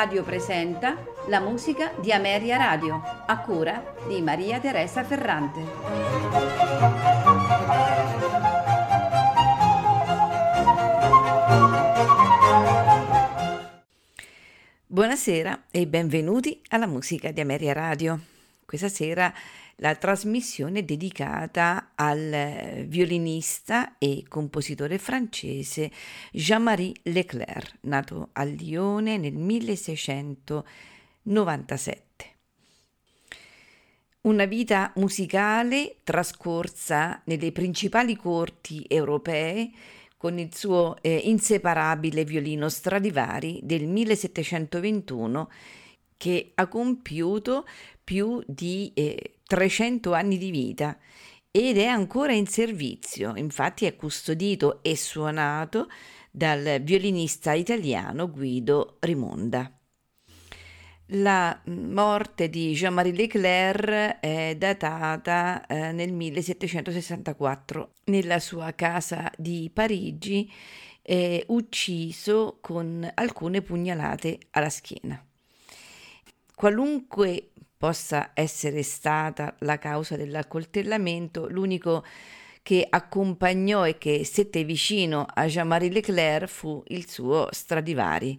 Radio presenta la musica di Ameria Radio, a cura di Maria Teresa Ferrante. Buonasera e benvenuti alla musica di Ameria Radio. Questa sera la trasmissione dedicata al violinista e compositore francese Jean-Marie Leclerc, nato a Lione nel 1697. Una vita musicale trascorsa nelle principali corti europee con il suo eh, inseparabile violino Stradivari del 1721 che ha compiuto più di eh, 300 anni di vita ed è ancora in servizio, infatti è custodito e suonato dal violinista italiano Guido Rimonda. La morte di Jean-Marie Leclerc è datata eh, nel 1764 nella sua casa di Parigi, eh, ucciso con alcune pugnalate alla schiena. Qualunque possa essere stata la causa dell'accoltellamento, l'unico che accompagnò e che stette vicino a Jean-Marie Leclerc fu il suo Stradivari,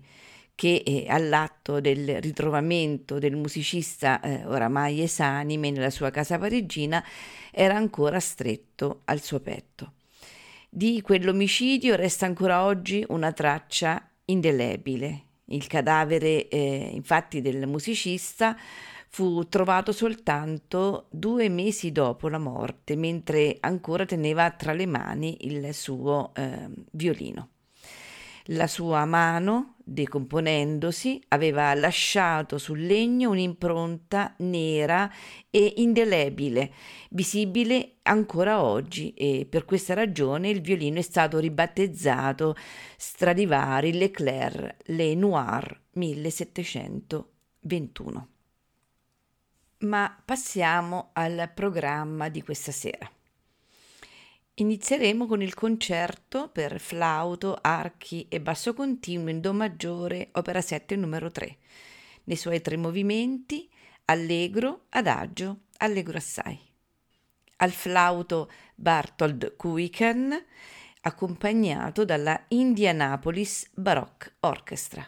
che all'atto del ritrovamento del musicista eh, oramai esanime nella sua casa parigina era ancora stretto al suo petto. Di quell'omicidio resta ancora oggi una traccia indelebile. Il cadavere, eh, infatti, del musicista fu trovato soltanto due mesi dopo la morte, mentre ancora teneva tra le mani il suo eh, violino. La sua mano, decomponendosi, aveva lasciato sul legno un'impronta nera e indelebile, visibile ancora oggi e per questa ragione il violino è stato ribattezzato Stradivari Leclerc Le Noir 1721. Ma passiamo al programma di questa sera. Inizieremo con il concerto per flauto, archi e basso continuo in Do maggiore, opera 7 numero 3, nei suoi tre movimenti allegro, adagio, allegro assai. Al flauto Bartold Kuiken, accompagnato dalla Indianapolis Baroque Orchestra.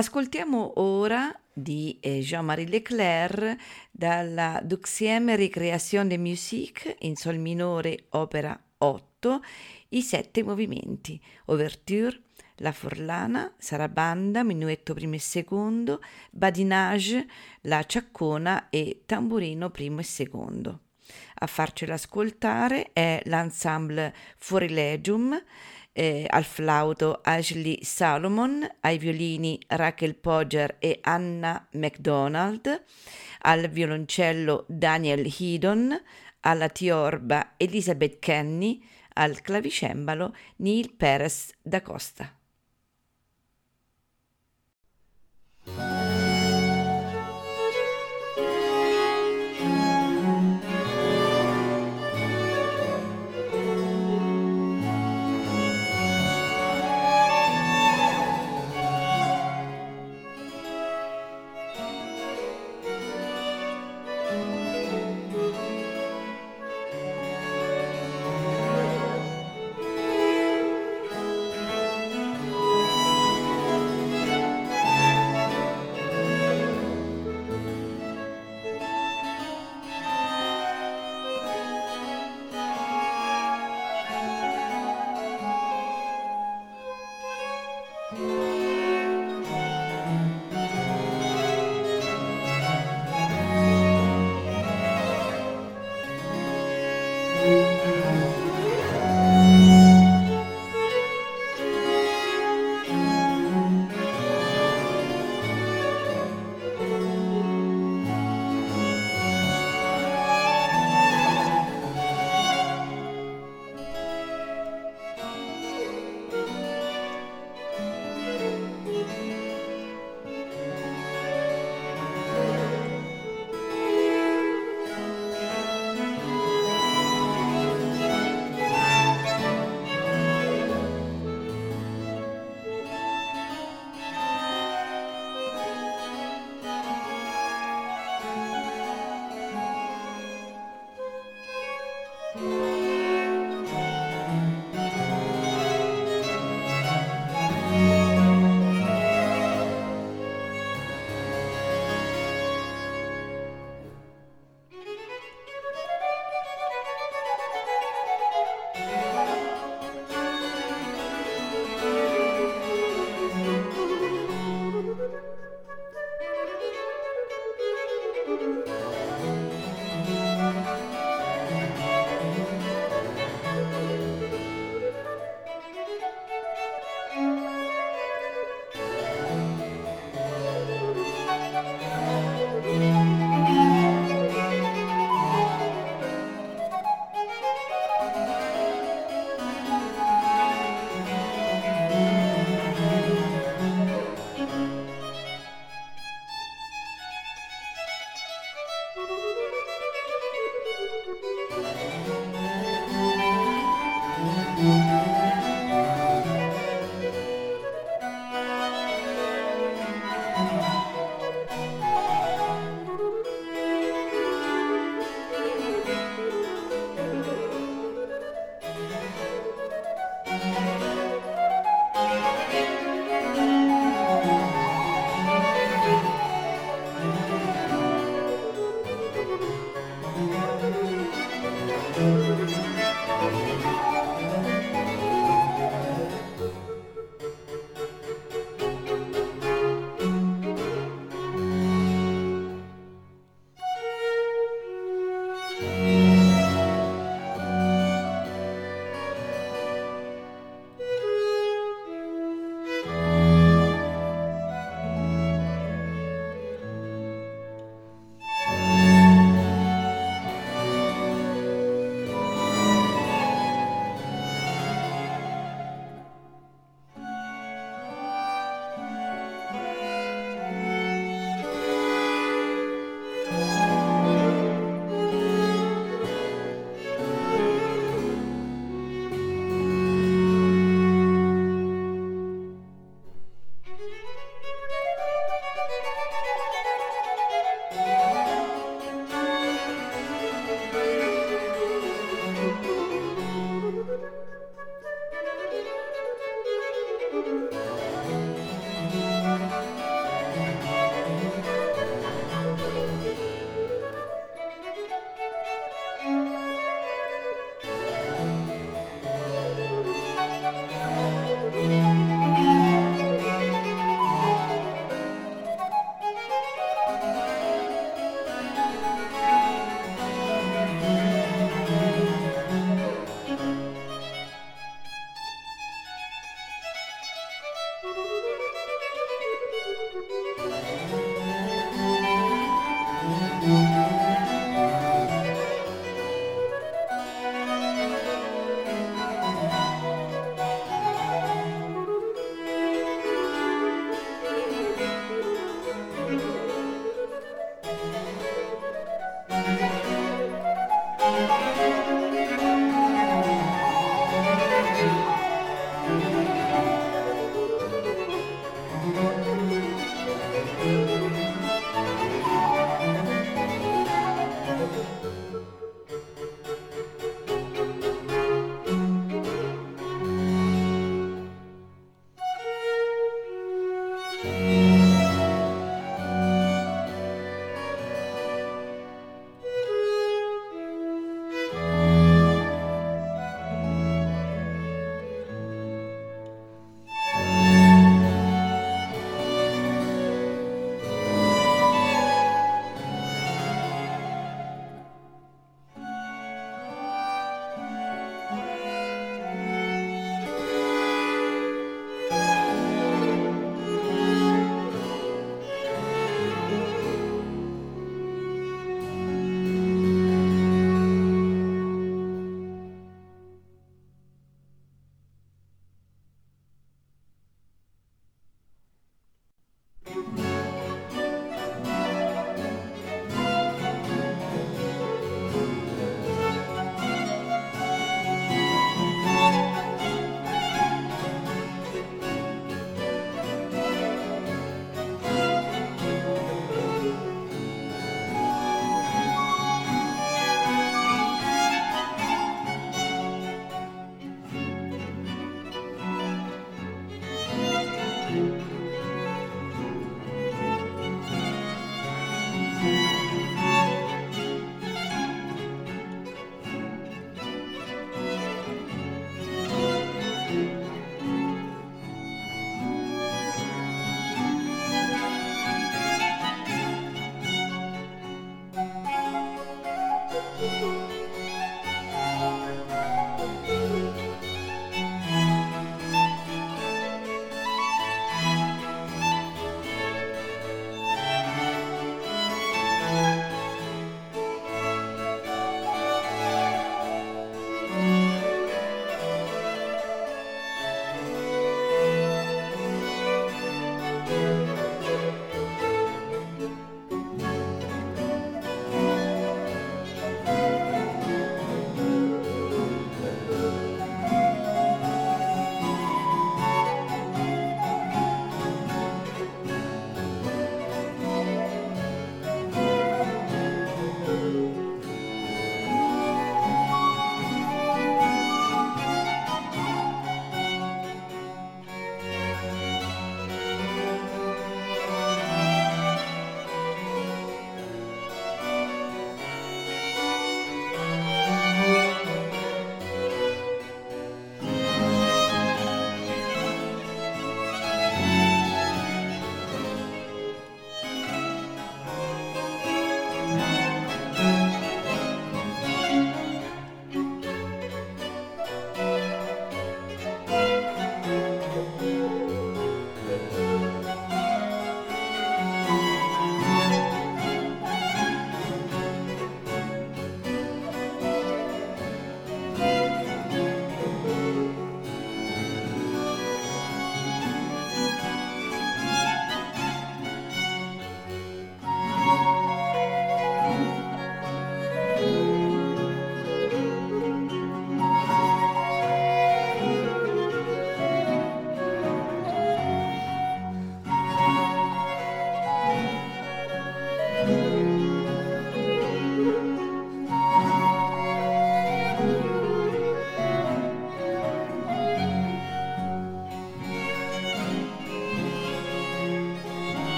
Ascoltiamo ora di eh, Jean-Marie Leclerc dalla Duxième Récréation de Musique in Sol minore, opera 8, i sette movimenti, Ouverture, La Forlana, Sarabanda, Minuetto primo e secondo, Badinage, La Ciaccona e Tamburino primo e secondo. A farcela ascoltare è l'ensemble Fuorilegium, eh, al flauto Ashley Salomon, ai violini Rachel Pogger e Anna MacDonald, al violoncello Daniel Hedon, alla tiorba Elizabeth Kenny, al clavicembalo Neil Perez da Costa.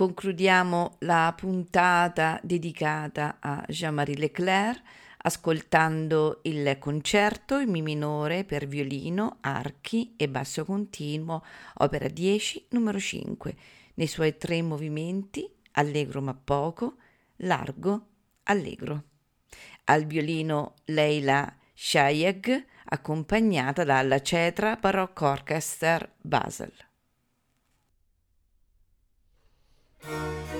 Concludiamo la puntata dedicata a Jean-Marie Leclerc ascoltando il concerto in Mi minore per violino, archi e basso continuo, opera 10, numero 5, nei suoi tre movimenti, allegro ma poco, largo, allegro. Al violino Leila Shayeg, accompagnata dalla Cetra Baroque Orchestra Basel. Thank you.